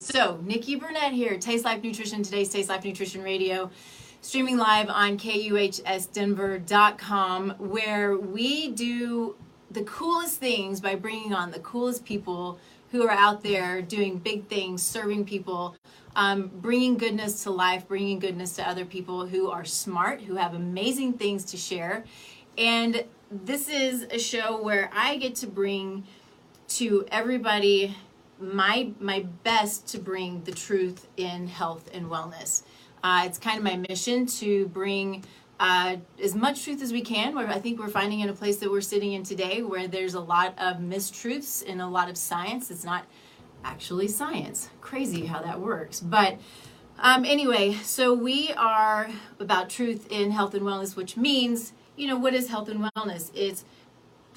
So, Nikki Burnett here, Taste Life Nutrition, today's Taste Life Nutrition Radio, streaming live on KUHSdenver.com, where we do the coolest things by bringing on the coolest people who are out there doing big things, serving people, um, bringing goodness to life, bringing goodness to other people who are smart, who have amazing things to share. And this is a show where I get to bring to everybody my my best to bring the truth in health and wellness. Uh, it's kind of my mission to bring uh, as much truth as we can. Where I think we're finding in a place that we're sitting in today, where there's a lot of mistruths and a lot of science. It's not actually science. Crazy how that works, but. Um, anyway, so we are about truth in health and wellness, which means, you know, what is health and wellness? It's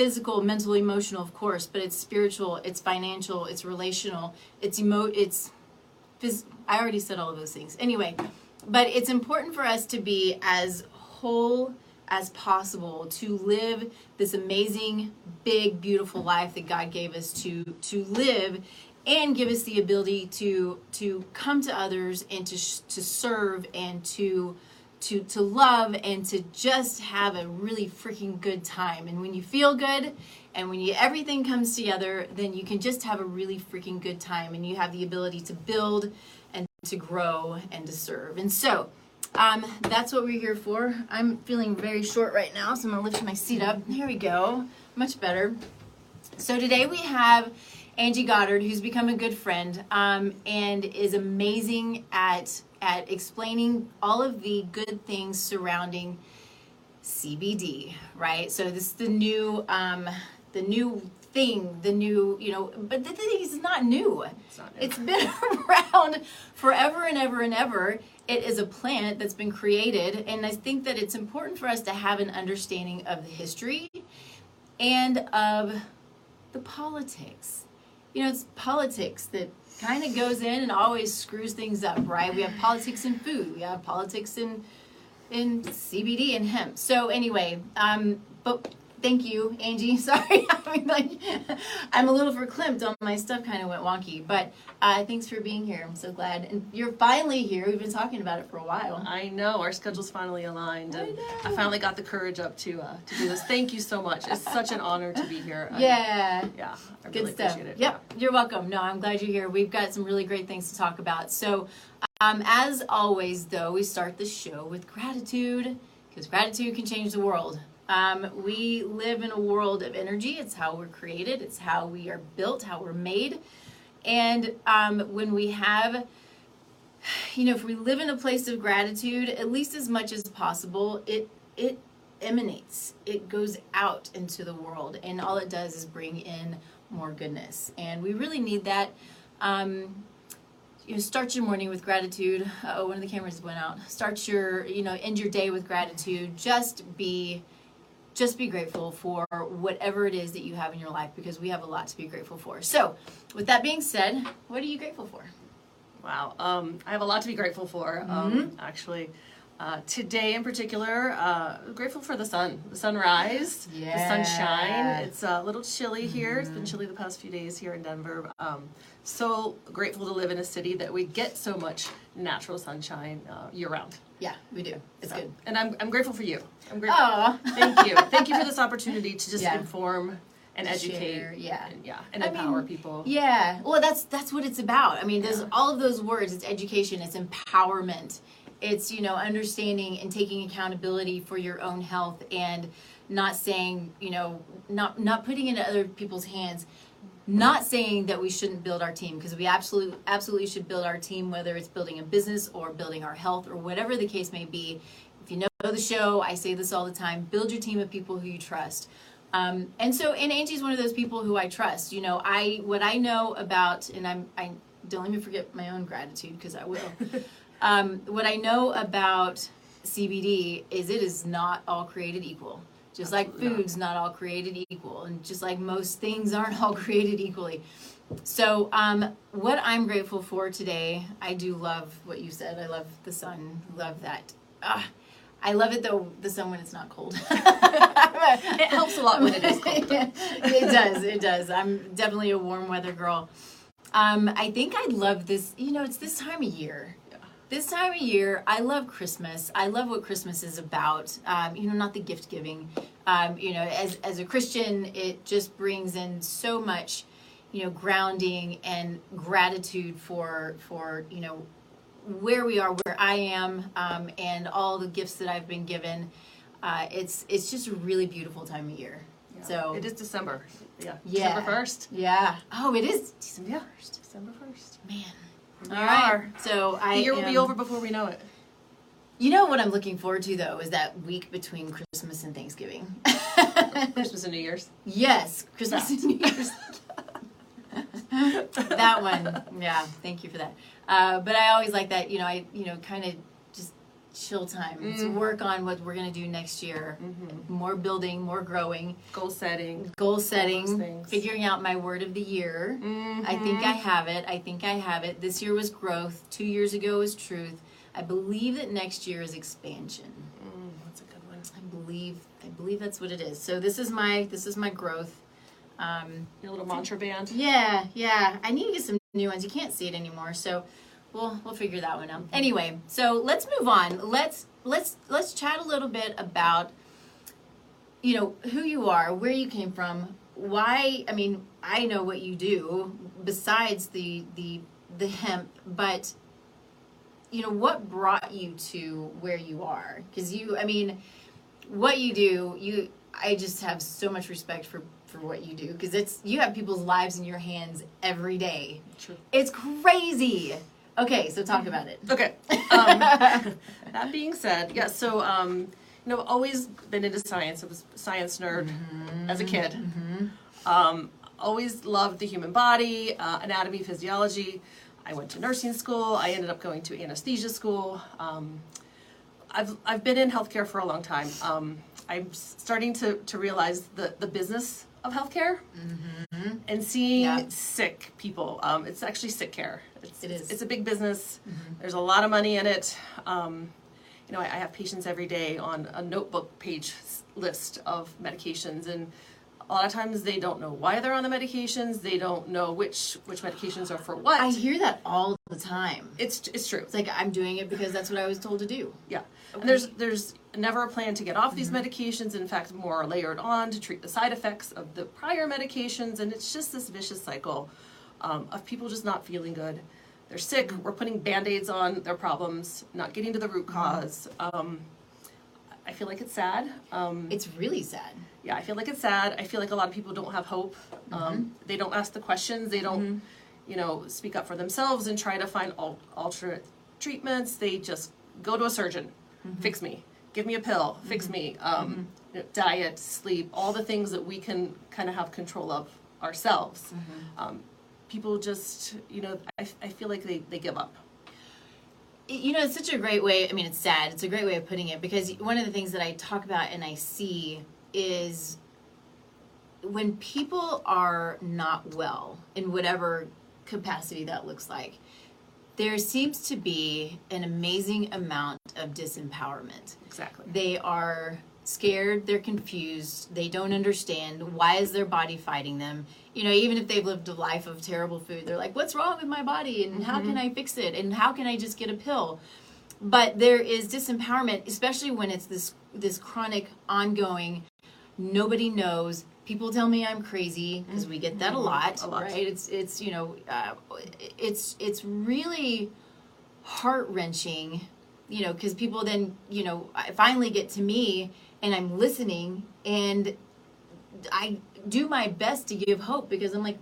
physical, mental, emotional, of course, but it's spiritual, it's financial, it's relational, it's emo, it's phys- I already said all of those things. Anyway, but it's important for us to be as whole as possible to live this amazing, big, beautiful life that God gave us to to live and give us the ability to to come to others and to to serve and to to to love and to just have a really freaking good time. And when you feel good and when you everything comes together, then you can just have a really freaking good time and you have the ability to build and to grow and to serve. And so um, that's what we're here for. I'm feeling very short right now, so I'm gonna lift my seat up. Here we go. Much better. So today we have Angie Goddard, who's become a good friend um, and is amazing at at explaining all of the good things surrounding CBD, right? So this is the new um, the new thing, the new, you know, but the thing is not new. It's not new. It's been around forever and ever and ever. It is a plant that's been created, and I think that it's important for us to have an understanding of the history and of the politics. You know, it's politics that kind of goes in and always screws things up, right? We have politics in food, we have politics in in CBD and hemp. So anyway, um, but thank you, Angie. Sorry, I mean, like I'm a little verklempt. All my stuff kind of went wonky, but uh, thanks for being here. I'm so glad, and you're finally here. We've been talking about it for a while. I know our schedules finally aligned, and I I, finally got the courage up to uh, to do this. Thank you so much. It's such an honor to be here. I- Yeah. yeah, I Good really stuff. appreciate it. Yep, you're welcome. No, I'm glad you're here. We've got some really great things to talk about. So, um, as always, though, we start the show with gratitude because gratitude can change the world. Um, we live in a world of energy. It's how we're created. It's how we are built. How we're made. And um, when we have you know, if we live in a place of gratitude, at least as much as possible, it it emanates. It goes out into the world, and all it does is bring in more goodness. And we really need that. Um, you know, start your morning with gratitude. Oh, one of the cameras went out. Start your, you know, end your day with gratitude. Just be, just be grateful for whatever it is that you have in your life, because we have a lot to be grateful for. So, with that being said, what are you grateful for? Wow. Um, I have a lot to be grateful for. Um, Mm-hmm. actually, uh, today in particular, uh, grateful for the sun, the sunrise, the sunshine. It's a little chilly here. It's Mm-hmm. been chilly the past few days here in Denver. Um, so grateful to live in a city that we get so much natural sunshine uh, year round. Yeah, we do. It's So- good. And I'm, I'm grateful for you. I'm grateful. Oh, Thank you. Thank you for this opportunity to just Yeah. inform and To educate. share, yeah. And, yeah. And I empower mean, people. Yeah. Well, that's that's what it's about. I mean, there's Yeah. all of those words. It's education. It's empowerment. It's you know understanding and taking accountability for your own health and not saying you know not not putting it in other people's hands. Not saying that we shouldn't build our team because we absolutely absolutely should build our team whether it's building a business or building our health or whatever the case may be. If you know the show, I say this all the time: build your team of people who you trust. Um, and so, and Angie's one of those people who I trust. You know, I what I know about, and I'm I don't let me forget my own gratitude because I will. um, what I know about CBD is it is not all created equal. Just like not. food's not all created equal, and just like most things aren't all created equally. So, um, what I'm grateful for today, I do love what you said. I love the sun. Love that. Ah, I love it though. The sun when it's not cold. It helps a lot when it is cold. it does. It does. I'm definitely a warm weather girl. Um, I think I love this. You know, it's this time of year. Yeah. This time of year, I love Christmas. I love what Christmas is about. Um, you know, not the gift giving. Um, you know, as as a Christian, it just brings in so much, you know, grounding and gratitude for for you know where we are, where I am, um, and all the gifts that I've been given. Uh, it's it's just a really beautiful time of year. Yeah. So it is December. Yeah. Yeah. December first. Yeah. Oh, it is December Yeah. first. December first. Man. We All right. are. So I. The year will be over before we know it. You know what I'm looking forward to though is that week between Christmas and Thanksgiving. Christmas and New Year's. yes, Christmas and New Year's. that one, yeah. Thank you for that. Uh, but I always like that. You know, I you know kind of chill time to Mhm. work on what we're gonna do next year. Mm-hmm. More building, more growing, Goal setting. goal setting, figuring out my word of the year. Mm-hmm. I think I have it. I think I have it. This year was growth. Two years ago was truth. I believe that next year is expansion. Mm, that's a good one. I believe. I believe that's what it is. So this is my this is my growth. Um, Your little mantra band. yeah, yeah. I need to get some new ones. You can't see it anymore, so we'll we'll figure that one out. Anyway, so let's move on. Let's let's let's chat a little bit about you know who you are, where you came from, why. I mean, I know what you do besides the the the hemp, but you know what brought you to where you are because you i mean what you do you i just have so much respect for for what you do because it's you have people's lives in your hands every day True. it's crazy okay so talk about it Okay. Um, that being said, yeah. So, um, you know, I've always been into science. I was a science nerd as a kid. Um, always loved the human body, uh, anatomy, physiology. I went to nursing school. I ended up going to anesthesia school. Um, I've I've been in healthcare for a long time. Um, I'm starting to to realize the the business of healthcare and seeing Yeah. sick people. Um, it's actually sick care. It's, It Mm-hmm. It's a big business. There's a lot of money in it. Um, you know, I, I have patients every day on a notebook page s- list of medications, and a lot of times they don't know why they're on the medications. They don't know which which medications are for what. i hear that all the time it's it's true. it's like i'm doing it because that's what i was told to do Yeah. And there's there's never a plan to get off these medications. In fact, more are layered on to treat the side effects of the prior medications, and it's just this vicious cycle um, of people just not feeling good. They're sick. We're putting band-aids on their problems, not getting to the root cause. Um, I feel like it's sad. Um, it's really sad yeah, I feel like it's sad. I feel like a lot of people don't have hope. Um, they don't ask the questions. They don't, you know, speak up for themselves and try to find al- alternate treatments. They just go to a surgeon, fix me, give me a pill, fix me. Um, you know, diet, sleep, all the things that we can kind of have control of ourselves. Um, people just, you know, I, I feel like they, they give up. you know it's such a great way i mean it's sad it's a great way of putting it because one of the things that i talk about and i see is when people are not well in whatever capacity that looks like there seems to be an amazing amount of disempowerment Exactly. they are scared they're confused they don't understand why is their body fighting them you know even if they've lived a life of terrible food they're like what's wrong with my body? And how can i fix it? And how can i just get a pill? But there is disempowerment especially when it's this this chronic ongoing nobody knows. People tell me i'm crazy because we get that a lot, A lot. right? It's it's you know uh, it's it's really heart wrenching, you know, because people then, you know, finally get to me and I'm listening and I do my best to give hope because I'm like,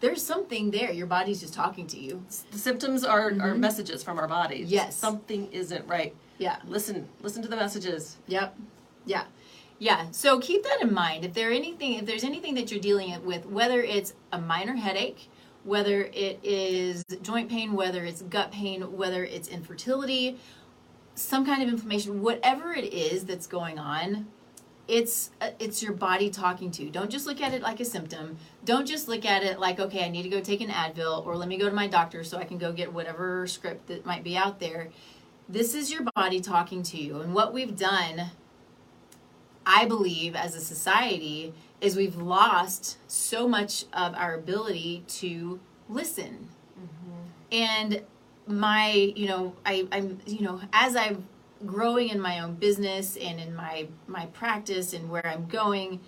there's something there. Your body's just talking to you. The symptoms are, are mm-hmm. messages from our bodies. Yes. Something isn't right. Yeah. Listen, listen to the messages. Yep. Yeah. Yeah. So keep that in mind. If there anything, if there's anything that you're dealing with, whether it's a minor headache, whether it is joint pain, whether it's gut pain, whether it's infertility, some kind of inflammation, whatever it is that's going on, it's uh, it's your body talking to you. Don't just look at it like a symptom. Don't just look at it like okay, I need to go take an Advil or let me go to my doctor so I can go get whatever script that might be out there. This is your body talking to you. And what we've done I believe as a society is we've lost so much of our ability to listen. And my, you know, I, I'm, you know, as I'm growing in my own business and in my my practice and where I'm going,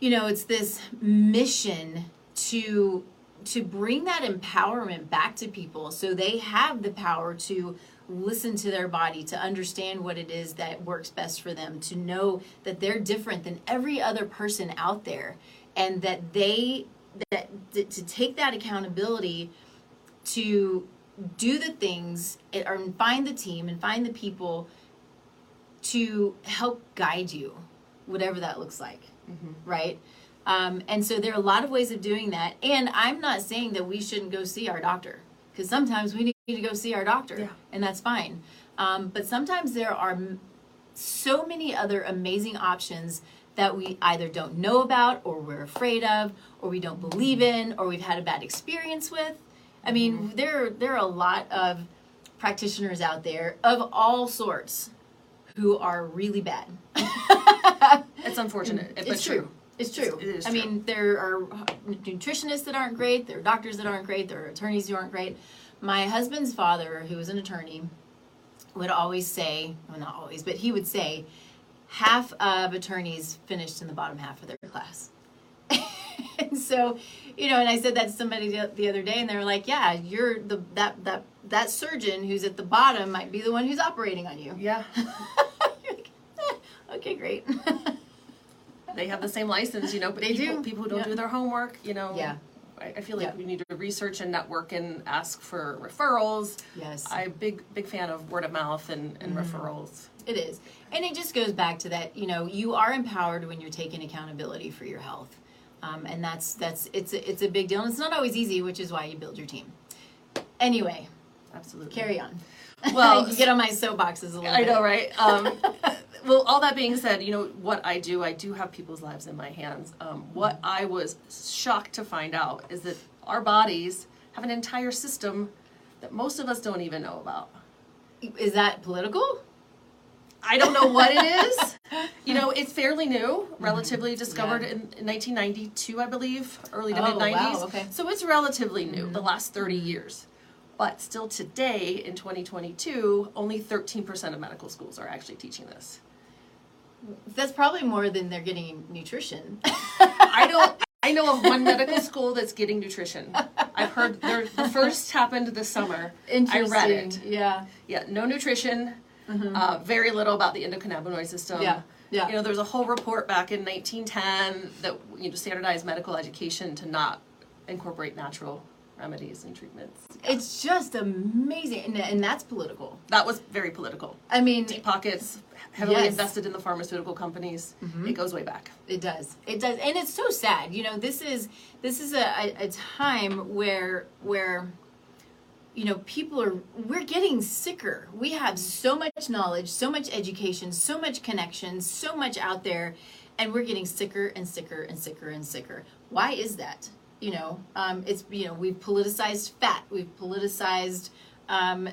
you know, it's this mission to to bring that empowerment back to people so they have the power to listen to their body to understand what it is that works best for them to know that they're different than every other person out there and that they that to take that accountability to do the things or find the team and find the people to help guide you whatever that looks like mm-hmm. right um, and so there are a lot of ways of doing that and i'm not saying that we shouldn't go see our doctor because sometimes we need to go see our doctor yeah. and that's fine um, but sometimes there are so many other amazing options that we either don't know about or we're afraid of or we don't believe in or we've had a bad experience with I mean, there there are a lot of practitioners out there of all sorts who are really bad. it's unfortunate. It's true. true. It's true. It is I mean, there are nutritionists that aren't great. There are doctors that aren't great. There are attorneys who aren't great. My husband's father, who was an attorney, would always say, well, not always, but he would say, half of attorneys finished in the bottom half of their class. and so, you know, and I said that to somebody the other day, and they were like, "Yeah, you're the that that that surgeon who's at the bottom might be the one who's operating on you." Yeah. like, eh, okay, great. they have the same license, you know, but they people, do. people who don't yeah. do their homework, you know. Yeah. I, feel like yeah. we need to research and network and ask for referrals. Yes. I'm big big fan of word of mouth and, and mm-hmm. referrals. It is. And it just goes back to that, you know, you are empowered when you're taking accountability for your health. Um, and that's that's it's a, it's a big deal. And it's not always easy which is why you build your team. Anyway absolutely. carry on. Well you get on my soapboxes a little i bit. know right? Um, well all that being said you know what i do i do have people's lives in my hands. Um, what i was shocked to find out is that our bodies have an entire system that most of us don't even know about. Is that political I don't know what it is. you know, it's fairly new, relatively mm-hmm. discovered yeah. in, in, 1992, I believe, early to oh, mid 90s. Wow, okay. So it's relatively new, mm-hmm. the last 30 years. But still today, in 2022, only 13% of medical schools are actually teaching this. That's probably more than they're getting nutrition. I don't. I know of one medical school that's getting nutrition. I've heard the first happened this summer. Interesting. I read it. Yeah. Yeah. No nutrition Mm-hmm. Uh, very little about the endocannabinoid system. Yeah. Yeah. You know, there was a whole report back in 1910 that you know standardized medical education to not incorporate natural remedies and treatments. It's just amazing, and, and that's political. That was very political. I mean, deep pockets, heavily yes. invested in the pharmaceutical companies. Mm-hmm. It goes way back. It does. It does, and it's so sad. You know, this is this is a, a, a time where where you know people are we're getting sicker. We have so much knowledge so much education so much connection so much out there and we're getting sicker and sicker and sicker and sicker. Why is that? You know um, it's you know we've politicized fat. We've politicized um,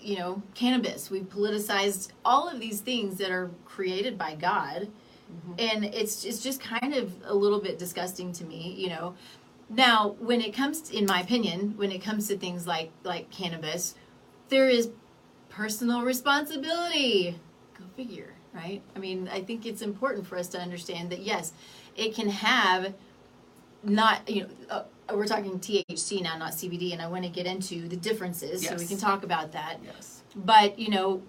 you know cannabis. We've politicized all of these things that are created by god. Mm-hmm. and it's it's just kind of a little bit disgusting to me you know now, when it comes, to, in my opinion, when it comes to things like like cannabis, there is personal responsibility. Go figure, right? I mean, I think it's important for us to understand that yes, it can have not you know. Uh, we're talking THC now, not CBD, and I want to get into the differences yes. so we can talk about that. Yes. But you know,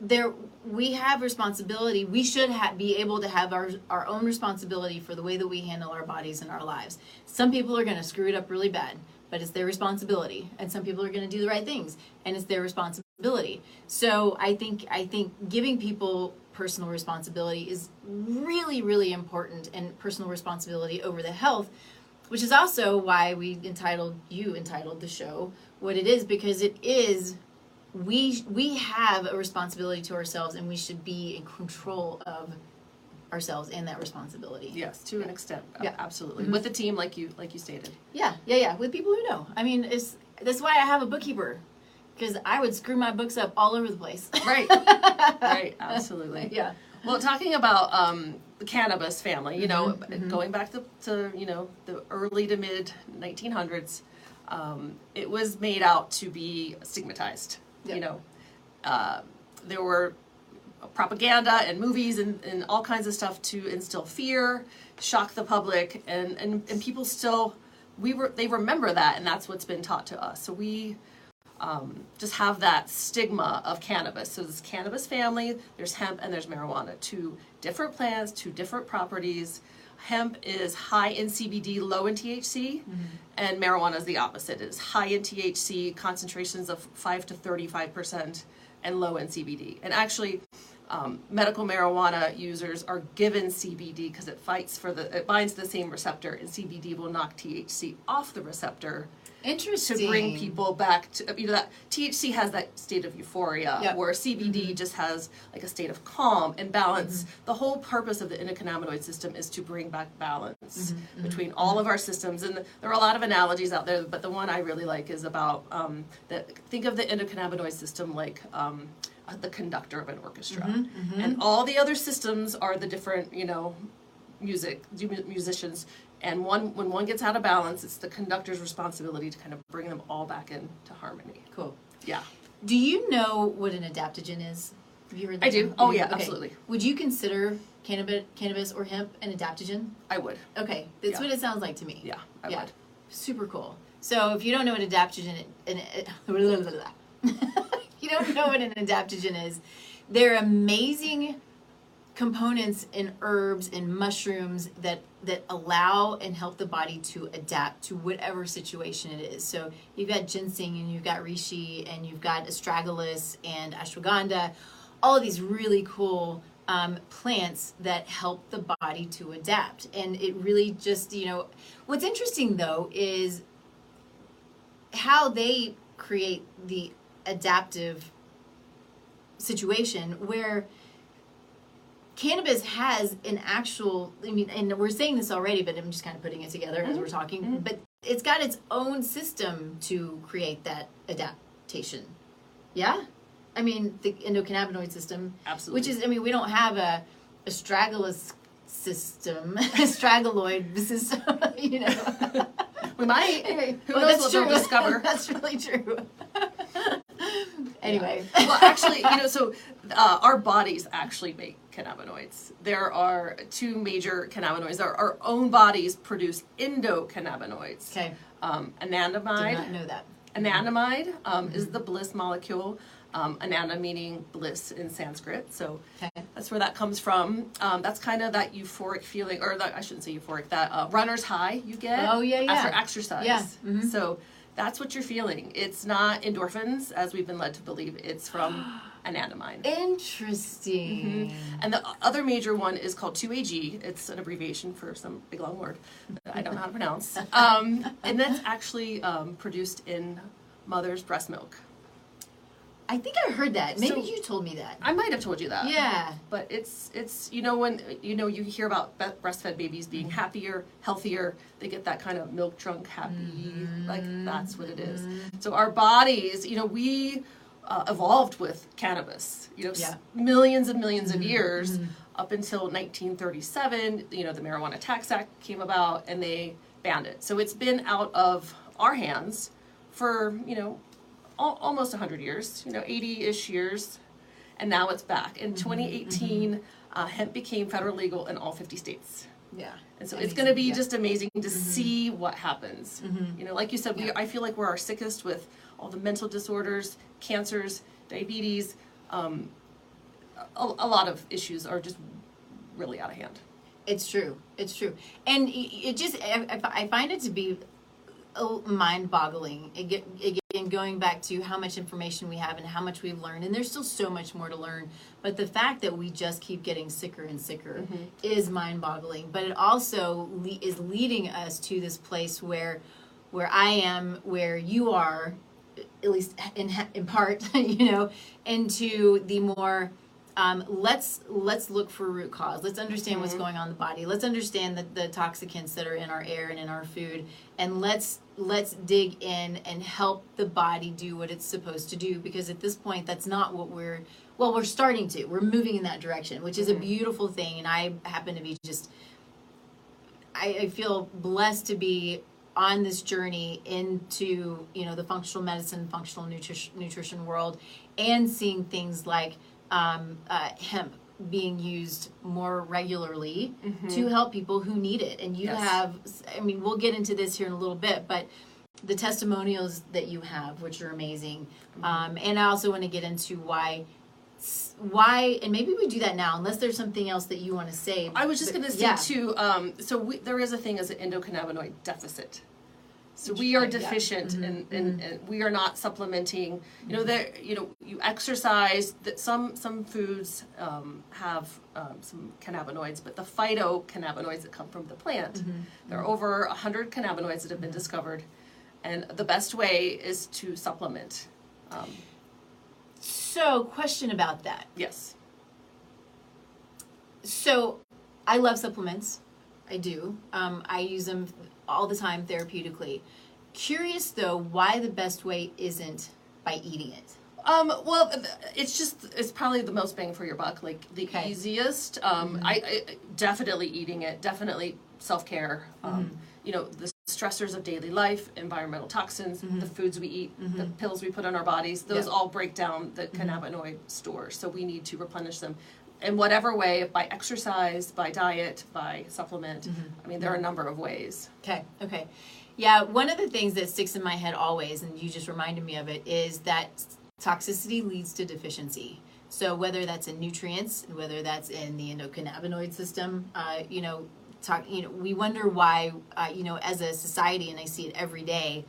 there we have responsibility. We should ha- be able to have our, our own responsibility for the way that we handle our bodies and our lives. Some people are going to screw it up really bad but it's their responsibility and some people are going to do the right things and it's their responsibility. So i think i think giving people personal responsibility is really really important and personal responsibility over the health which is also why we entitled you entitled the show what it is because it is we we have a responsibility to ourselves and we should be in control of ourselves and that responsibility yes to yeah. an extent yeah absolutely mm-hmm. with a team like you like you stated yeah yeah yeah with people who know i mean it's that's why i have a bookkeeper because i would screw my books up all over the place right right absolutely yeah well talking about um, the cannabis family you know mm-hmm. mm-hmm. going back to, to you know the early to mid 1900s um, it was made out to be stigmatized. You know, uh, there were propaganda and movies and, and all kinds of stuff to instill fear, shock the public, and, and, and people still we were they remember that, and that's what's been taught to us. So we um, just have that stigma of cannabis. So this cannabis family, there's hemp and there's marijuana, two different plants, two different properties. Hemp is high in CBD, low in THC, and marijuana is the opposite. It's high in THC, concentrations of five to thirty-five percent, and low in CBD. And actually, um, medical marijuana users are given CBD because it fights for the it binds the same receptor, and CBD will knock THC off the receptor Interesting. to bring people back to you know that THC has that state of euphoria Yep. where CBD mm-hmm. just has like a state of calm and balance. Mm-hmm. The whole purpose of the endocannabinoid system is to bring back balance mm-hmm. between all of our systems. And there are a lot of analogies out there but the one I really like is about um, that think of the endocannabinoid system like um, the conductor of an orchestra. And all the other systems are the different you know music mu- musicians and one when one gets out of balance it's the conductor's responsibility to kind of bring them all back into harmony Cool. yeah Do you know what an adaptogen is? Have you heard that I do. Oh, yeah, Okay. absolutely. Would you consider cannabis, cannabis or hemp an adaptogen? i would Okay, that's Yeah. what it sounds like to me. yeah i yeah. would Super cool. So if you don't know what adaptogen you don't know what an adaptogen is, they're amazing components in herbs and mushrooms that that allow and help the body to adapt to whatever situation it is. So you've got ginseng and you've got reishi and you've got astragalus and ashwagandha, all of these really cool um, plants that help the body to adapt. And it really just, you know, what's interesting though is how they create the adaptive situation where cannabis has an actual i mean and we're saying this already but i'm just kind of putting it together as we're talking but it's got its own system to create that adaptation. Yeah? I mean the endocannabinoid system Absolutely. which is i mean we don't have a astragalus system astragaloid system you know? We might. Anyway who well, knows what true. they'll discover. That's really true. Anyway. Well actually you know so uh, our bodies actually make cannabinoids there are two major cannabinoids our, our own bodies produce endocannabinoids okay um, did anandamide not know that Anandamide um, is the bliss molecule. Um, ananda meaning bliss in Sanskrit. So okay that's where that comes from. Um, that's kind of that euphoric feeling, or that I shouldn't say euphoric, that uh, runner's high you get Oh, yeah, yeah. after exercise. Yeah, mhm. So that's what you're feeling. It's not endorphins, as we've been led to believe. It's from anandamide. interesting And the other major one is called 2AG. It's an abbreviation for some big long word that I don't know how to pronounce. Um, and that's actually um, produced in mother's breast milk. i think i heard that maybe So- you told me that I might have told you that. yeah But it's it's you know when you know you hear about be- breastfed babies being happier, healthier, they get that kind of milk drunk happy, like that's what it is. So our bodies, you know, we uh, evolved with cannabis, you know, Yeah. millions and 1000000s of mm-hmm. years mm-hmm. up until 1937. You know, the Marijuana Tax Act came about and they banned it. So it's been out of our hands for you know al- almost 100 years, you know, 80-ish years and now it's back. In mm-hmm. 2018, uh, hemp became federal legal in all 50 states. yeah And so it's going to be yeah. just amazing to see what happens. You know, like you said, we, Yeah. I feel like we're our sickest with all the mental disorders, cancers, diabetes. Um, a, a lot of issues are just really out of hand. It's true. It's true. And it just, I, find it to be mind boggling. Again, going back to how much information we have and how much we've learned, and there's still so much more to learn. But the fact that we just keep getting sicker and sicker is mind boggling. But it also le- is leading us to this place where, where I am, where you are, at least in in part, you know, into the more um, let's let's look for root cause. Let's understand what's going on in the body. Let's understand the, the toxicants that are in our air and in our food, and let's let's dig in and help the body do what it's supposed to do. Because at this point, that's not what we're well, we're starting to. We're moving in that direction, which is a beautiful thing. And I happen to be just I, I feel blessed to be on this journey into you know the functional medicine, functional nutrition nutrition world, and seeing things like um, uh, hemp being used more regularly to help people who need it. And you Yes. have, I mean, we'll get into this here in a little bit, but the testimonials that you have, which are amazing. Um, and I also want to get into why, why, and maybe we do that now, unless there's something else that you want to say. I was just going to say yeah. too. Um, so we, there is a thing as an endocannabinoid deficit. So we are yeah. deficient, Mm-hmm, and, and, we are not supplementing. You know, there. You know, you exercise. That some some foods um, have um, some cannabinoids, but the phytocannabinoids that come from the plant, Mm-hmm, there are over hundred cannabinoids that have been discovered, and the best way is to supplement. Um, So, question about that. yes. So, I love supplements. I do. Um, I use them all the time therapeutically. Curious though, why the best way isn't by eating it. Um, well, it's just it's probably the most bang for your buck, like the Okay. Mm-hmm. easiest. Um, I, I definitely eating it, definitely self care. Um, Mm-hmm. You know the stressors of daily life, environmental toxins, the foods we eat, the pills we put on our bodies. Those Mm-hmm. All break down the cannabinoid stores, so we need to replenish them in whatever way by exercise, by diet, by supplement. Mm-hmm. I mean, there are a number of ways. Okay, okay. Yeah, one of the things that sticks in my head always, and you just reminded me of it, is that toxicity leads to deficiency. So whether that's in nutrients, whether that's in the endocannabinoid system, uh, you know, talk, you know, we wonder why, uh, you know, as a society, and I see it every day,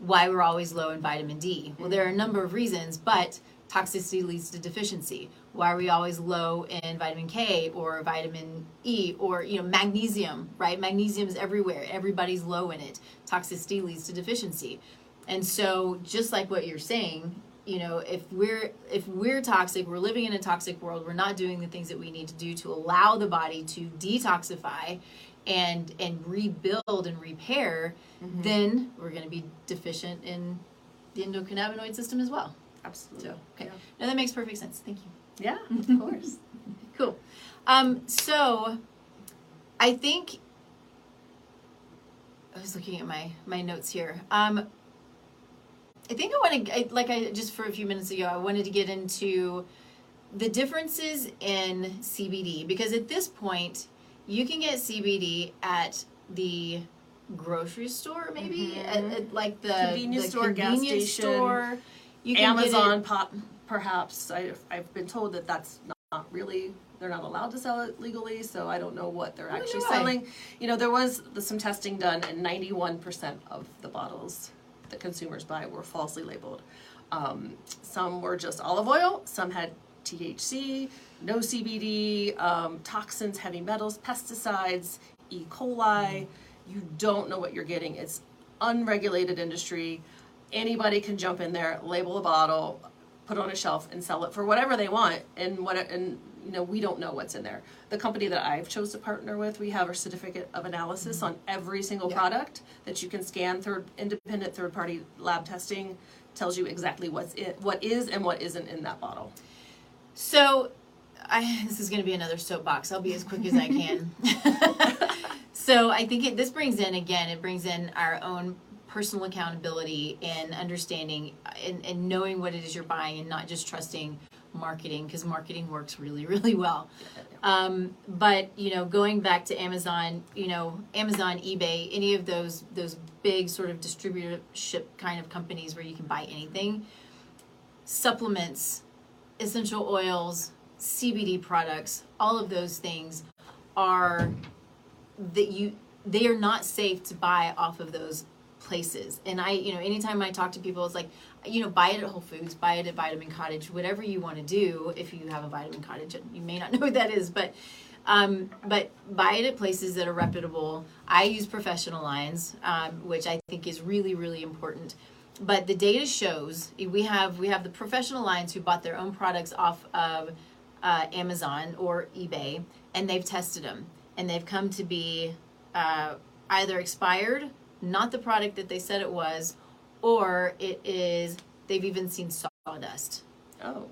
why we're always low in vitamin D. Well, there are a number of reasons, but toxicity leads to deficiency. Why are we always low in vitamin K or vitamin E or you know magnesium, right? Magnesium is everywhere. Everybody's low in it. Toxicity leads to deficiency. And so just like what you're saying, you know, if we're if we're toxic, we're living in a toxic world, we're not doing the things that we need to do to allow the body to detoxify and and rebuild and repair, mm-hmm. then we're going to be deficient in the endocannabinoid system as well. Absolutely. So, okay. Now that makes perfect sense. Thank you. Yeah, of course. Cool. Um, so I think I was looking at my my notes here. Um, I think I want to like I just for a few minutes ago I wanted to get into the differences in CBD because at this point you can get CBD at the grocery store maybe at, at like the Convenience the store, gas station, store. You can Amazon, pop, perhaps. I, I've been told that that's not really. They're not allowed to sell it legally, so I don't know what they're actually why. selling. You know, there was the, some testing done, and 91% of the bottles that consumers buy were falsely labeled. Um, some were just olive oil. Some had THC, no CBD, um, toxins, heavy metals, pesticides, E. coli. You don't know what you're getting. It's unregulated industry. Anybody can jump in there, label a bottle, put on a shelf, and sell it for whatever they want. And what and you know we don't know what's in there. The company that I've chose to partner with, we have a certificate of analysis on every single Yeah. product that you can scan. Third independent third party lab testing tells you exactly what's it, what is and what isn't in that bottle. So, I this is going to be another soapbox. I'll be as quick as I can. so, I think it, this brings in again. It brings in our own personal accountability and understanding and, and knowing what it is you're buying and not just trusting marketing because marketing works really really well. Um, but you know, going back to Amazon, you know, Amazon, eBay, any of those those big sort of distributorship kind of companies where you can buy anything, supplements, essential oils, CBD products, all of those things are that you they are not safe to buy off of those places. And I, you know, anytime I talk to people, it's like, you know, buy it at Whole Foods, buy it at Vitamin Cottage, whatever you want to do. If you have a Vitamin Cottage, you may not know what that is, but um, but buy it at places that are reputable. I use professional lines, um, which I think is really really important. But the data shows we have we have the professional lines who bought their own products off of uh, Amazon or eBay, and they've tested them, and they've come to be uh, either expired, not the product that they said it was, or it is they've even seen sawdust. Oh,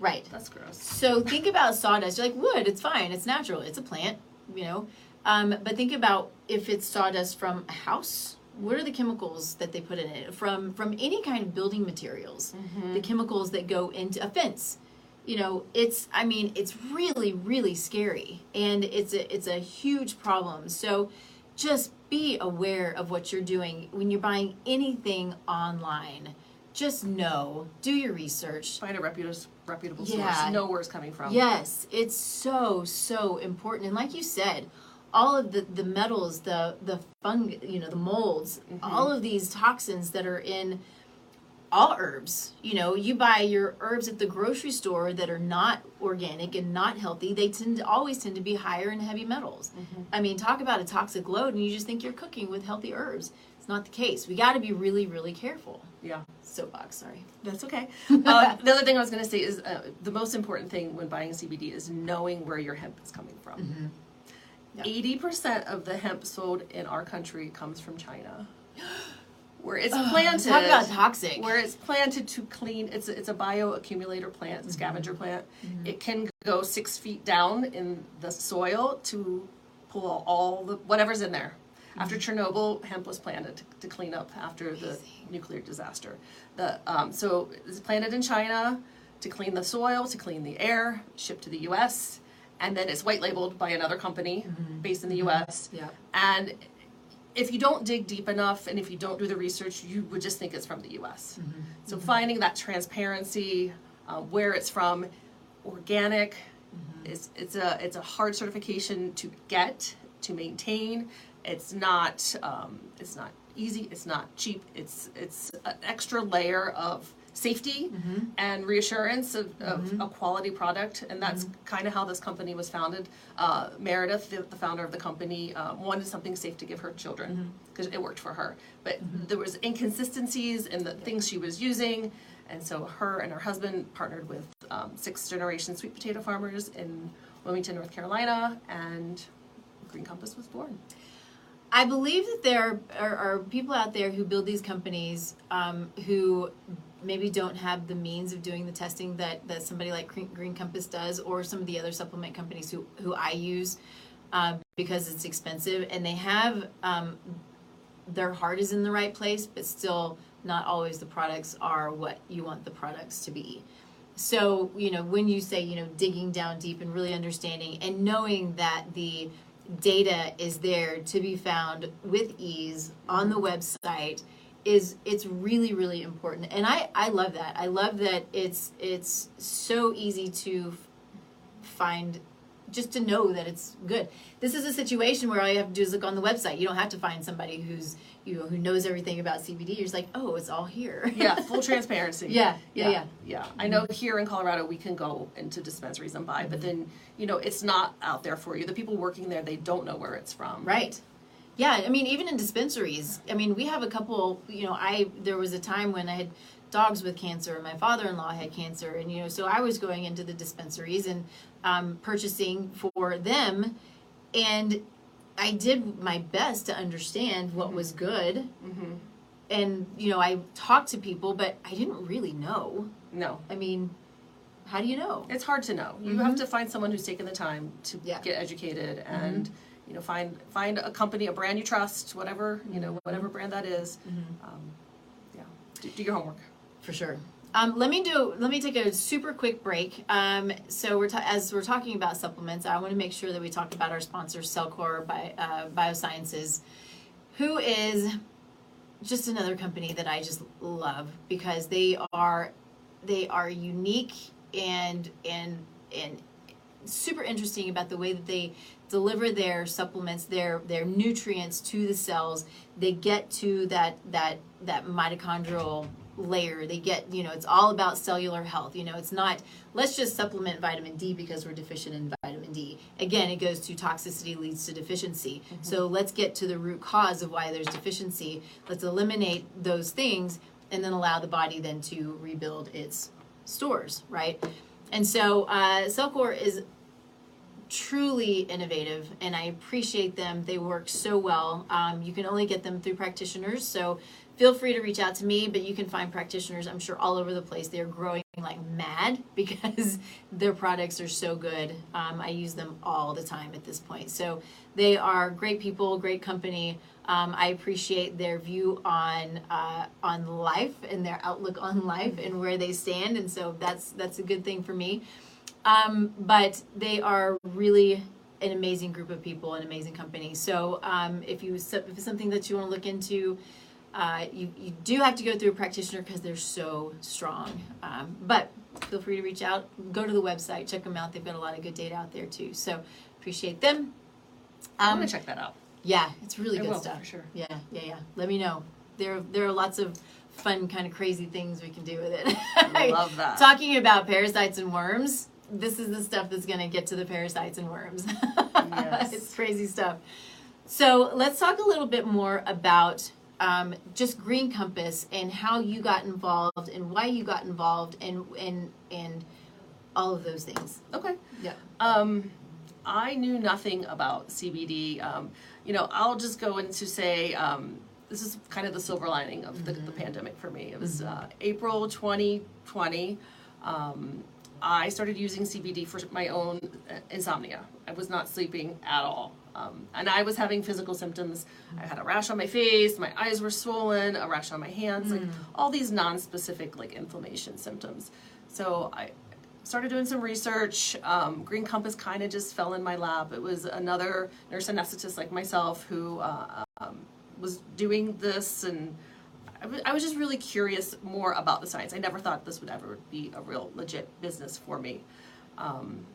Right. that's gross. So think about sawdust. You're like wood. It's fine. It's natural. It's a plant. You know. Um, but think about if it's sawdust from a house, what are the chemicals that they put in it from from any kind of building materials the chemicals that go into a fence you know it's i mean it's really really scary and it's a it's a huge problem so just be aware of what you're doing when you're buying anything online just know do your research Find a reputable, reputable Yeah. source. Know where it's coming from. Yes, it's so so important, and like you said, all of the the metals, the the fung, you know, the molds, mm-hmm. all of these toxins that are in all herbs. You know, you buy your herbs at the grocery store that are not organic and not healthy. They tend to always tend to be higher in heavy metals. I mean, talk about a toxic load, and you just think you're cooking with healthy herbs. It's not the case. We got to be really really careful. Yeah. Soapbox, sorry. That's okay. uh, the other thing I was going to say is uh, the most important thing when buying CBD is knowing where your hemp is coming from. Mm-hmm. Yeah. Eighty percent of the hemp sold in our country comes from China, where it's planted. Talk about toxic. Where it's planted to clean. It's a, it's a bioaccumulator plant, a mm-hmm. scavenger plant. Mm-hmm. It can go six feet down in the soil to pull all the whatever's in there. After mm-hmm. Chernobyl, hemp was planted to, to clean up after the nuclear disaster. The um, so it's planted in China to clean the soil, to clean the air, shipped to the U.S., and then it's white labeled by another company based in the U.S. Yeah. And if you don't dig deep enough and if you don't do the research, you would just think it's from the US. So finding that transparency, uh, where it's from, organic, is it's a it's a hard certification to get to maintain. It's not um, it's not easy. It's not cheap. It's it's an extra layer of safety and reassurance of, of a quality product and that's kind of how this company was founded. Uh, meredith the, the founder of the company um, wanted something safe to give her children because it worked for her. But there was inconsistencies in the things she was using and so her and her husband partnered with um, six generation sweet potato farmers in wilmington north carolina and green compass was born. I believe that there are, are people out there who build these companies um, who maybe don't have the means of doing the testing that, that somebody like Green, Compass does, or some of the other supplement companies who, who I use um, because it's expensive, and they have um, their heart is in the right place, but still not always the products are what you want the products to be. So, you know, when you say, you know, digging down deep and really understanding and knowing that the data is there to be found with ease on the website is it's really really important. And i i love that. I love that it's it's so easy to find just to know that it's good. This is a situation where all you have to do is look on the website. You don't have to find somebody who's you know who knows everything about cbd you're just like oh it's all here. Yeah full transparency. Yeah, yeah, yeah. yeah. i know here in colorado we can go into dispensaries and buy but mm-hmm. then you know it's not out there for you. The people working there they don't know where it's from. Right. Yeah, I mean, even in dispensaries. I mean, we have a couple. You know, I there was a time when I had dogs with cancer, and my father-in-law had cancer, and you know, so I was going into the dispensaries and um, purchasing for them, and I did my best to understand what was good, and you know, I talked to people, but I didn't really know. no I mean, how do you know? it's hard to know you have to find someone who's taken the time to Mm-hmm. Yeah. Mm-hmm. get educated and you know find find a company a brand you trust whatever you Mm-hmm. know whatever brand that is. um, yeah do, do your homework For sure. Um, let me do. Let me take a super quick break. Um, so we're ta- as we're talking about supplements, I want to make sure that we talk about our sponsor, Cellcore by uh, Biosciences, who is just another company that I just love because they are they are unique and and and super interesting about the way that they deliver their supplements their their nutrients to the cells. They get to that that that mitochondrial layer. They get you know it's all about cellular health. You know it's not let's just supplement vitamin d because we're deficient in vitamin d. Again it goes to toxicity leads to deficiency. So let's get to the root cause of why there's deficiency. Let's eliminate those things and then allow the body then to rebuild its stores right? And so uh, Cellcore is truly innovative and I appreciate them. They work so well. Um, you can only get them through practitioners. So feel free to reach out to me. But you can find practitioners, I'm sure, all over the place. They're growing like mad because their products are so good. Um, I use them all the time at this point. So they are great people, great company. Um, I appreciate their view on uh, on life and their outlook on life and where they stand, and so that's that's a good thing for me. Um, but they are really an amazing group of people, an amazing company. So um, if you if it's something that you want to look into, uh, you you do have to go through a practitioner because they're so strong. Um, but feel free to reach out, go to the website, check them out. They've got a lot of good data out there too. So appreciate them. I'm Um, gonna check that out. yeah, it's really I good will, stuff. for sure. Yeah, yeah, yeah. Let me know. There, there are lots of fun, kind of crazy things we can do with it. Love that. Talking about parasites and worms, this is the stuff that's going to get to the parasites and worms. Yes. it's crazy stuff. So let's talk a little bit more about um, just Green Compass and how you got involved and why you got involved and and and all of those things. Okay. Yeah. Um, I knew nothing about CBD. Um, you know, I'll just go into say um, this is kind of the silver lining of the, the pandemic for me. It was uh, April 2020. Um, I started using CBD for my own uh, insomnia. I was not sleeping at all. Um, and I was having physical symptoms. I had a rash on my face, my eyes were swollen, a rash on my hands, like all these non-specific like inflammation symptoms. So I started doing some research. Um, Green Compass kind of just fell in my lap. It was another nurse anesthetist like myself who uh, um, was doing this, and I was just really curious more about the science. I never thought this would ever be a real legit business for me. Um,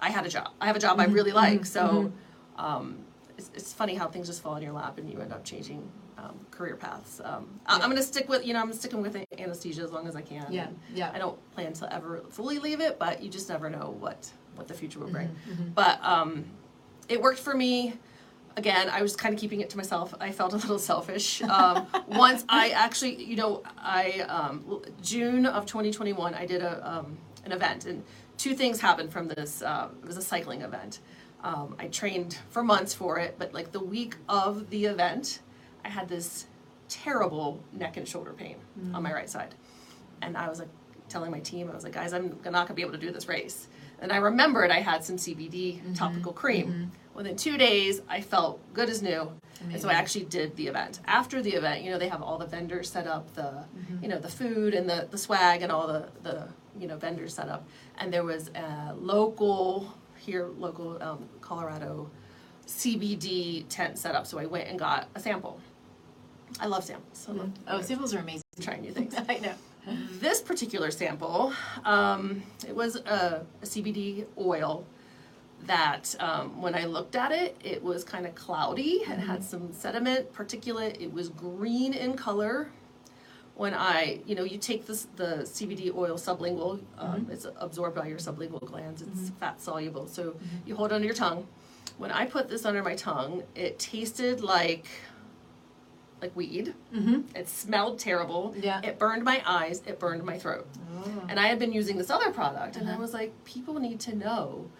I had a job. I have a job I really like, so um, it's, it's funny how things just fall in your lap and you end up changing um, career paths. Um, I, I'm going to stick with, you know, I'm sticking with anesthesia as long as I can. Yeah, yeah. I don't plan to ever fully leave it, but you just never know what what the future will bring. Mm-hmm, But um, it worked for me. Again, I was kind of keeping it to myself. I felt a little selfish. Um, once I actually, you know, I um, June of 2021, I did a um, an event, and two things happened from this. Uh, it was a cycling event. Um, I trained for months for it, but like the week of the event, I had this terrible neck and shoulder pain on my right side. And I was like telling my team, I was like, guys, I'm not gonna be able to do this race. And I remembered I had some CBD mm-hmm. topical cream. Mm-hmm. Within two days, I felt good as new. And so I actually did the event. After the event, you know, they have all the vendors set up, the, mm-hmm. you know, the food and the, the swag and all the, the, you know, vendors set up. And there was a local, here, local um, Colorado CBD tent set up. So I went and got a sample. I love samples. I love Oh, samples are amazing. trying new things. I know. This particular sample, um, it was a, a CBD oil that um, when I looked at it, it was kind of cloudy. It had some sediment, particulate. It was green in color. When I, you know, you take this the CBD oil sublingual, um, it's absorbed by your sublingual glands. It's fat soluble, so you hold it under your tongue. When I put this under my tongue, it tasted like like weed. Mm-hmm. It smelled terrible. Yeah. It burned my eyes. It burned my throat. And I had been using this other product, and I was like, people need to know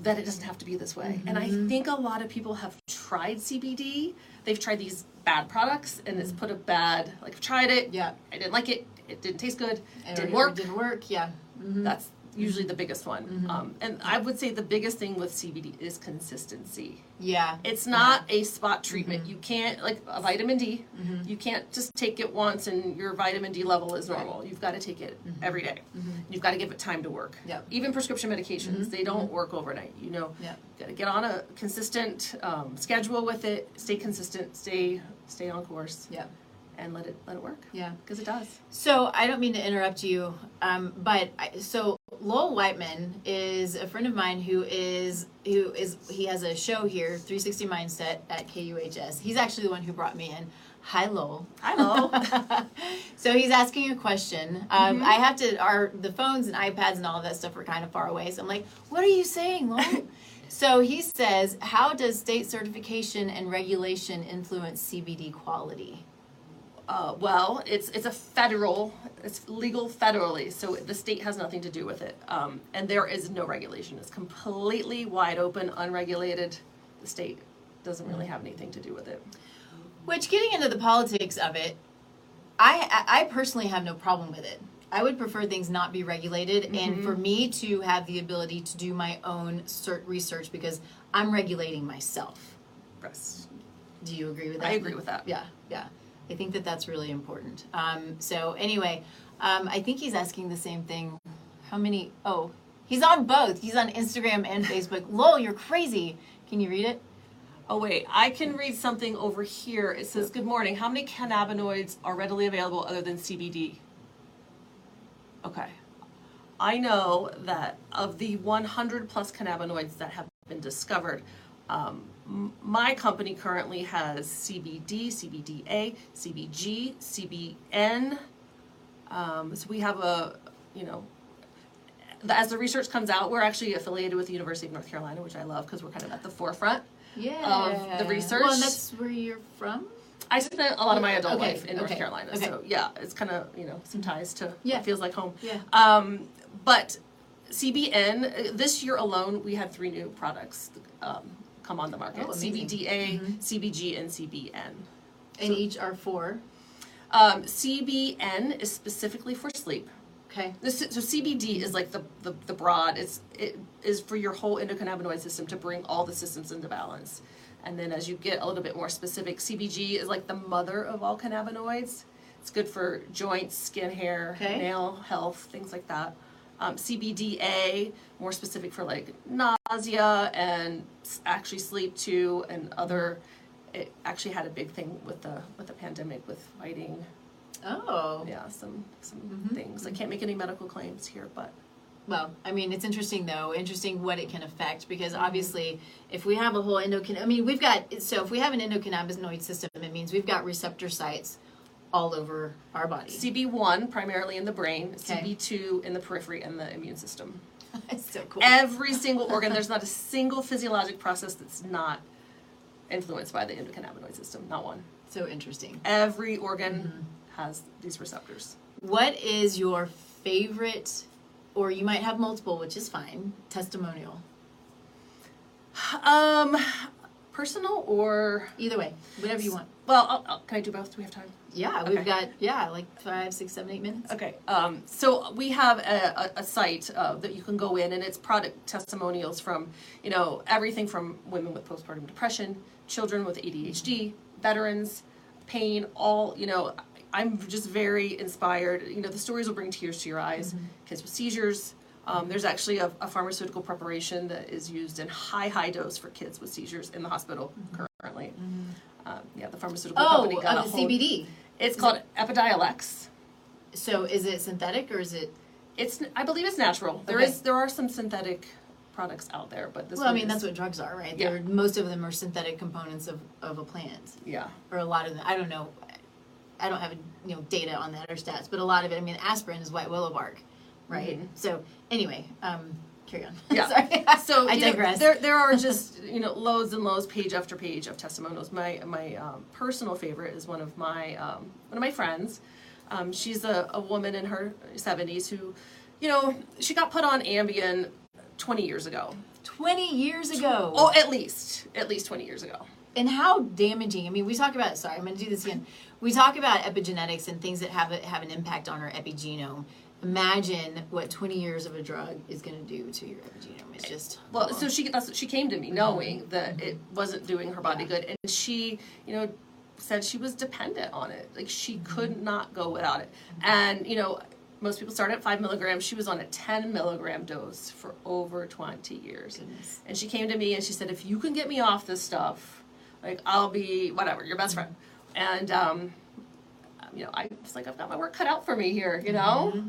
that it doesn't have to be this way. And I think a lot of people have tried CBD. They've tried these bad products, and it's put a bad like tried it. Yeah. I didn't like it. It didn't taste good. It didn't or- work. Didn't work. Yeah. Mm-hmm. That's usually the biggest one. Mm-hmm. Um, and I would say the biggest thing with CBD is consistency. Yeah. It's not a spot treatment. Mm-hmm. You can't like a vitamin D. Mm-hmm. You can't just take it once and your vitamin D level is normal. You've got to take it every day. You've got to give it time to work. Yep. Even prescription medications, they don't work overnight. You know, Yep. got to get on a consistent um, schedule with it. Stay consistent. Stay stay on course, Yeah. and let it let it work Yeah. because it does. So I don't mean to interrupt you, um, but I, so Lowell Whiteman is a friend of mine who is who is he has a show here, 360 Mindset at KUHS. He's actually the one who brought me in. Hi, Lowell. Hello. So he's asking a question. Um, I have to. Our the phones and iPads and all of that stuff are kind of far away. So I'm like, "What are you saying, Lowell?" so he says, "How does state certification and regulation influence CBD quality?" Uh, well, it's it's a federal, it's legal federally, so the state has nothing to do with it, um, and there is no regulation. It's completely wide open, unregulated. The state doesn't really have anything to do with it. Which, getting into the politics of it, I I personally have no problem with it. I would prefer things not be regulated, Mm-hmm. and for me to have the ability to do my own cert research because I'm regulating myself. Breast. Do you agree with that? I agree with that. Yeah, yeah. I think that that's really important. Um, so anyway, um, I think he's asking the same thing. How many? Oh, he's on both. He's on Instagram and Facebook. Lol, you're crazy. Can you read it? Oh wait, I can read something over here. It says, "Good morning. How many cannabinoids are readily available other than CBD?" Okay. I know that of the 100 plus cannabinoids that have been discovered, um, my company currently has CBD, CBDA, CBG, CBN. Um, so we have a, you know, as the research comes out, we're actually affiliated with the University of North Carolina, which I love because we're kind of at the forefront. Yeah. the research. Well, and that's where you're from. I spent a lot of my adult Okay, life in North Carolina, okay. so yeah, it's kind of you know some ties to Yeah. what feels like home. Yeah. Um, but CBN uh, this year alone, we had three new products um, come on the market: Oh, amazing. CBDA, CBG, and CBN. And each are four. Um, CBN is specifically for sleep. Okay. This, so CBD is like the, the, the broad. It's it is for your whole endocannabinoid system to bring all the systems into balance. And then as you get a little bit more specific, CBG is like the mother of all cannabinoids. It's good for joints, skin, hair, Okay. nail health, things like that. Um, CBDA, more specific for like nausea and actually sleep too, and other. It actually had a big thing with the with the pandemic with fighting Oh. yeah, some some Mm-hmm. things. I can't make any medical claims here, but Well, I mean, it's interesting though. Interesting what it can affect because obviously, if we have a whole endocan, I mean, we've got so if we have an endocannabinoid system, it means we've got receptor sites all over our body. CB1 primarily in the brain, Okay. CB2 in the periphery and the immune system. it's so cool. Every single organ, there's not a single physiologic process that's not influenced by the endocannabinoid system, not one. so interesting. Every organ Mm-hmm. has these receptors. What is your favorite, or you might have multiple, which is fine, testimonial? Um, personal or Either way, whatever you want. well, I'll, I'll, can I do both? Do we have time? Yeah, we've Okay. got yeah, like five, six, seven, eight minutes. Okay, um, so we have a, a, a site uh, that you can go in, and it's product testimonials from, you know, everything from women with postpartum depression, children with ADHD, veterans, pain, all, you know, I'm just very inspired. You know, the stories will bring tears to your eyes. Kids with seizures. Um, there's actually a, a pharmaceutical preparation that is used in high, high dose for kids with seizures in the hospital currently. Um, yeah, the pharmaceutical Oh, company got of a the hold. CBD. It's called Epidiolex. So is it synthetic or is it? It's I believe it's natural. There Okay. is there are some synthetic products out there, but this Well, I one mean, is- that's what drugs are, right? Yeah. They're, most of them are synthetic components of, of a plant, yeah. or a lot of them. I don't know. I don't have you know data on that or stats, but a lot of it. I mean, aspirin is white willow bark, right? So anyway, um, carry on. Yeah. Sorry. So I you know, digress. there there are just you know loads and loads, page after page of testimonials. My my um, personal favorite is one of my um, one of my friends. Um, she's a, a woman in her seventies who, you know, she got put on Ambien twenty years ago. Twenty years ago. Oh, at least at least twenty years ago. and how damaging. I mean, we talk about. Sorry, I'm going to do this again. We talk about epigenetics and things that have a, have an impact on our epigenome. Imagine what 20 years of a drug is going to do to your epigenome. It's just Well, so she that's, she came to me mm-hmm. knowing that it wasn't doing her body good, and she, you know, said she was dependent on it. Like she mm-hmm. could not go without it. And you know, most people start at five milligrams. She was on a ten milligram dose for over twenty years. Goodness. And she came to me and she said, "If you can get me off this stuff, like I'll be whatever, your best mm-hmm. friend." And um, you know, I was like, "I've got my work cut out for me here," you know.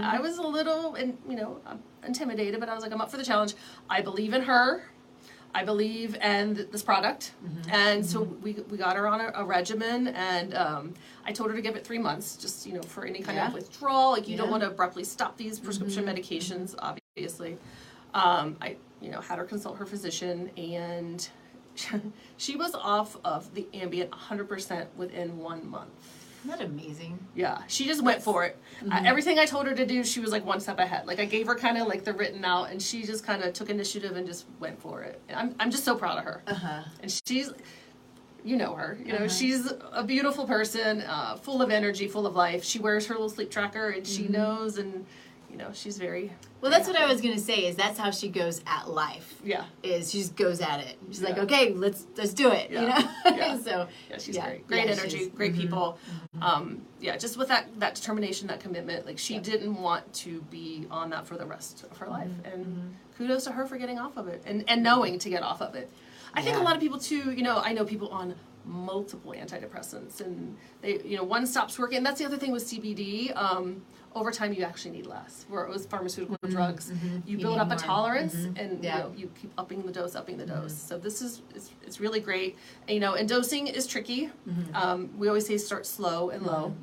I was a little, and you know, um, intimidated, but I was like, I'm up for the challenge. I believe in her. I believe in th- this product, and so we, we got her on a, a regimen, and um, I told her to give it three months, just you know, for any kind Yeah. of withdrawal. Like you don't want to abruptly stop these prescription medications, obviously. Um, I you know had her consult her physician, and she was off of the Ambien 100% within one month. Isn't that amazing? Yeah, she just went for it. Uh, everything I told her to do, she was like one step ahead. Like I gave her kind of like the written out, and she just kind of took initiative and just went for it. And I'm I'm just so proud of her. Uh huh. And she's you know her. You know, Uh-huh. she's a beautiful person, uh, full of energy, full of life. She wears her little sleep tracker, and she Mm-hmm. knows, and you know, she's very Well, that's what I was gonna say. Is that's how she goes at life. yeah. Is she just goes at it. She's like, okay, let's let's do it. You Yeah. know. Yeah. so Yeah, she's Yeah. great. Great Yeah, energy, she's- great mhm. people. Um, yeah, just with that that determination, that commitment. Like she Yeah. didn't want to be on that for the rest of her life, Mm-hmm. and kudos to her for getting off of it and and knowing to get off of it. I think a lot of people too. You know, I know people on multiple antidepressants, and they, you know, one stops working. And that's the other thing with CBD. Um, over time, you actually need less. Where it was pharmaceutical drugs, you Mm-hmm. You build need up a more. tolerance, Mhm. and Yeah. you know, you keep upping the dose, upping the dose. So this is it's, it's really great. And, you know, and dosing is tricky. Um, we always say start slow and low.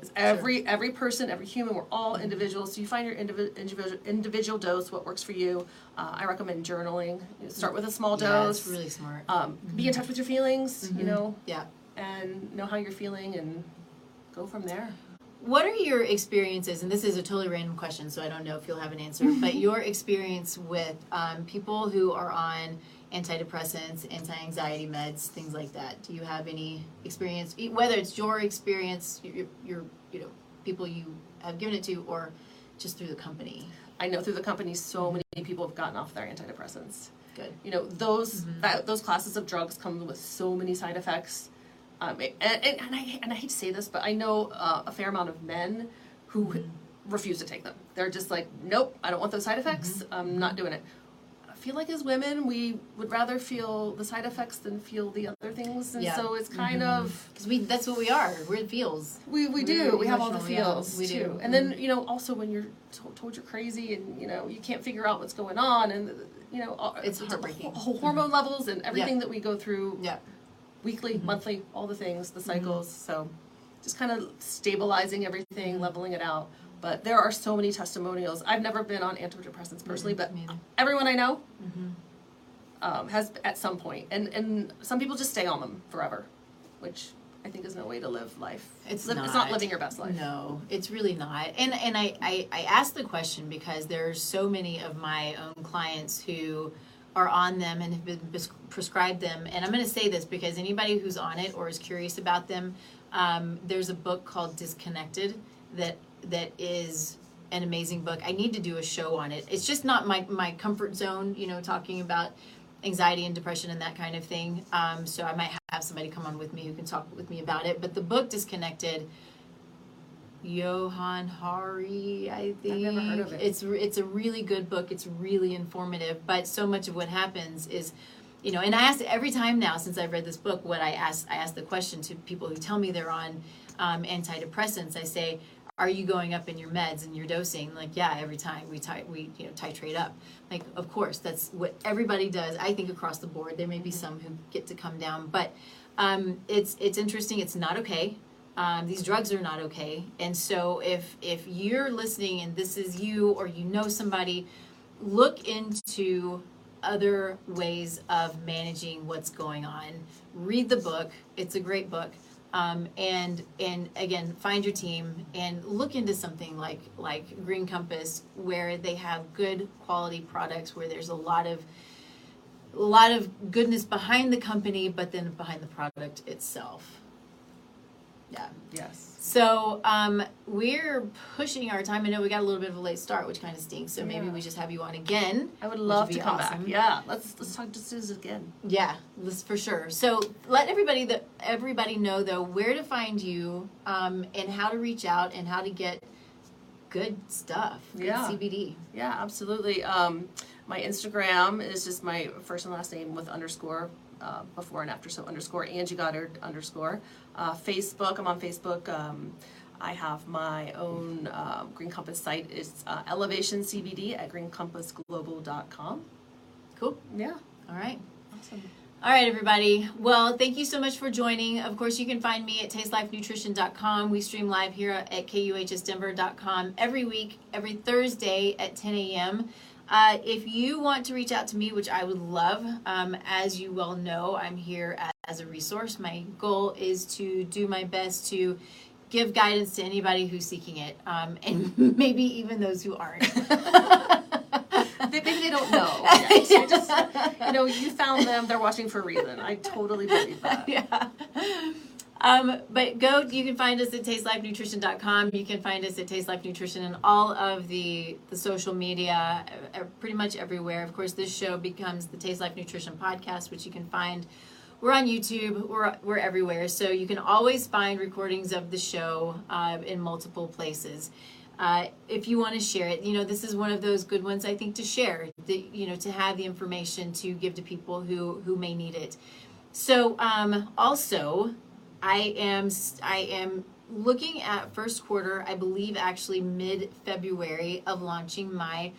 It's Every every person, every human, we're all individuals. So you find your individual individual individual dose, what works for you. Uh, I recommend journaling. You start with a small yeah, dose. it's really smart. um, Be in touch with your feelings. You know, yeah. and know how you're feeling, and go from there. What are your experiences? And this is a totally random question, so I don't know if you'll have an answer. but mm-hmm. your experience with um, people who are on antidepressants, anti-anxiety meds, things like that. Do you have any experience, whether it's your experience, your, your you know, people you have given it to, or just through the company? I know through the company, so mm-hmm. many people have gotten off their antidepressants. Good. you know those mm-hmm. that those classes of drugs come with so many side effects um, and, and, and, I, and I hate to say this but i know uh, a fair amount of men who refuse to take them they're just like nope i don't want those side effects i'm not doing it i feel like as women we would rather feel the side effects than feel the other things and Yeah. so it's kind of Because we that's what we are. We're feels. we, we We're do we have all the emotional, yeah, feels we too do. Mm-hmm. and then you know also when you're to- told you're crazy and you know you can't figure out what's going on and you know all- It's the heartbreaking. Mm-hmm. hormone levels and everything that we go through Yeah. Weekly, Mm-hmm. monthly, all the things, the cycles. So just kind of stabilizing everything, Mm-hmm. leveling it out. But there are so many testimonials. I've never been on antidepressants personally, but everyone I know Mm-hmm. um, has at some point. and and some people just stay on them forever, which I think is no way to live life. It's not. It's not living your best life. No, it's really not. And and I, I, I asked the question because there's so many of my own clients who are on them and have been pres- prescribed them. And I'm going to say this because anybody who's on it or is curious about them, um, there's a book called Disconnected that that is an amazing book. I need to do a show on it. It's just not my my comfort zone, you know, talking about anxiety and depression and that kind of thing. Um, so I might have somebody come on with me who can talk with me about it. But the book Disconnected, Johann Hari, I think. never heard of it. It's it's a really good book. It's really informative. But so much of what happens is, you know, and I ask every time now since I've read this book, what I ask I ask the question to people who tell me they're on um, antidepressants. I say, are you going up in your meds and your dosing? Like, yeah, every time we ti- we you know titrate up. Like, of course, that's what everybody does. I think across the board, there may be some who get to come down, but um, it's it's interesting. It's not okay. Um, these drugs are not okay, and so if if you're listening and this is you or you know somebody, look into other ways of managing what's going on. Read the book; it's a great book. Um, and and again, find your team and look into something like like Green Compass, where they have good quality products, where there's a lot of a lot of goodness behind the company, but then behind the product itself. Yeah. Yes. So um, we're pushing our time. I know we got a little bit of a late start, which kind of stinks. So maybe Yeah. we just have you on again. I would love to be come awesome. back. Yeah. Let's let's talk just this again. Yeah, this for sure. So let everybody that everybody know though where to find you um, and how to reach out and how to get good stuff. Good Yeah. CBD. Yeah, absolutely. Um, my Instagram is just my first and last name with underscore uh, before and after, so underscore Angie Goddard underscore. Uh, Facebook, I'm on Facebook. Um, I have my own uh, Green Compass site. It's uh, Elevation CBD at greencompassglobal.com. Cool. Yeah, All right. awesome. All right, everybody. Well, thank you so much for joining. Of course, you can find me at tastelifenutrition.com. We stream live here at kuhsdenver.com every week, every Thursday at 10 a.m. Uh, if you want to reach out to me, which I would love, um, as you well know, I'm here as, as a resource. My goal is to do my best to give guidance to anybody who's seeking it, um, and maybe even those who aren't. maybe they don't know. Yes. You just, you know, you found them. They're watching for a reason. I totally believe that. yeah. Um, but go, you can find us at tastelifenutrition.com. You can find us at Taste Life Nutrition and all of the, the social media, uh, pretty much everywhere. Of course, this show becomes the Taste Life Nutrition podcast, which you can find. We're on YouTube. We're, we're everywhere. So you can always find recordings of the show uh, in multiple places. Uh, if you want to share it, you know, this is one of those good ones I think to share, the, you know, to have the information to give to people who, who may need it. So um, also, I am I am looking at first quarter. I believe actually mid February of launching my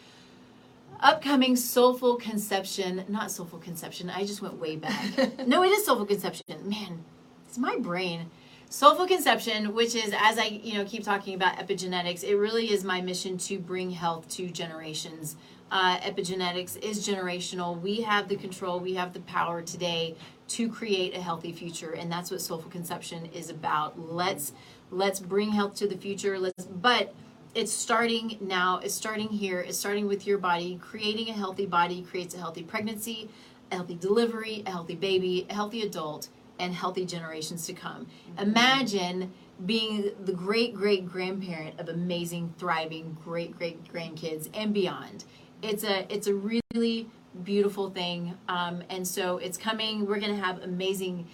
upcoming soulful conception. Not soulful conception. I just went way back. no, it is soulful conception. Man, it's my brain. Soulful conception, which is as I you know keep talking about epigenetics, it really is my mission to bring health to generations. Uh, epigenetics is generational. We have the control. We have the power today to create a healthy future and that's what soulful conception is about let's let's bring health to the future let's but it's starting now it's starting here it's starting with your body creating a healthy body creates a healthy pregnancy a healthy delivery a healthy baby a healthy adult and healthy generations to come imagine being the great great grandparent of amazing thriving great great grandkids and beyond it's a it's a really beautiful thing. Um, and so it's coming. We're going to have amazing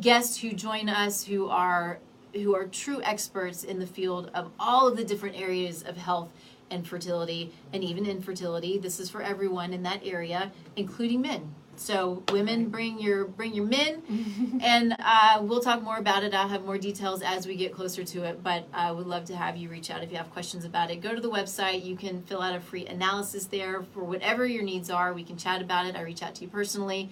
guests who join us who are who are true experts in the field of all of the different areas of health and fertility and even infertility. This is for everyone in that area, including men. So women, bring your bring your men, and uh, we'll talk more about it. I'll have more details as we get closer to it. But I uh, would love to have you reach out if you have questions about it. Go to the website. You can fill out a free analysis there for whatever your needs are. We can chat about it. I reach out to you personally,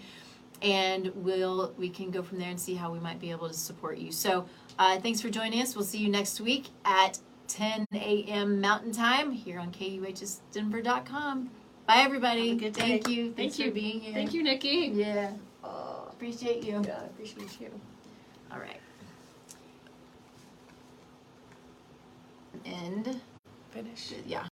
and we'll we can go from there and see how we might be able to support you. So uh, thanks for joining us. We'll see you next week at 10 a.m. Mountain Time here on KUHSdenver.com. Bye, everybody. good Thank day. you. Thank Thanks you. for being here. Thank you, Nikki. Yeah. Oh, appreciate you. Yeah, I appreciate you. All right. And Finish. yeah.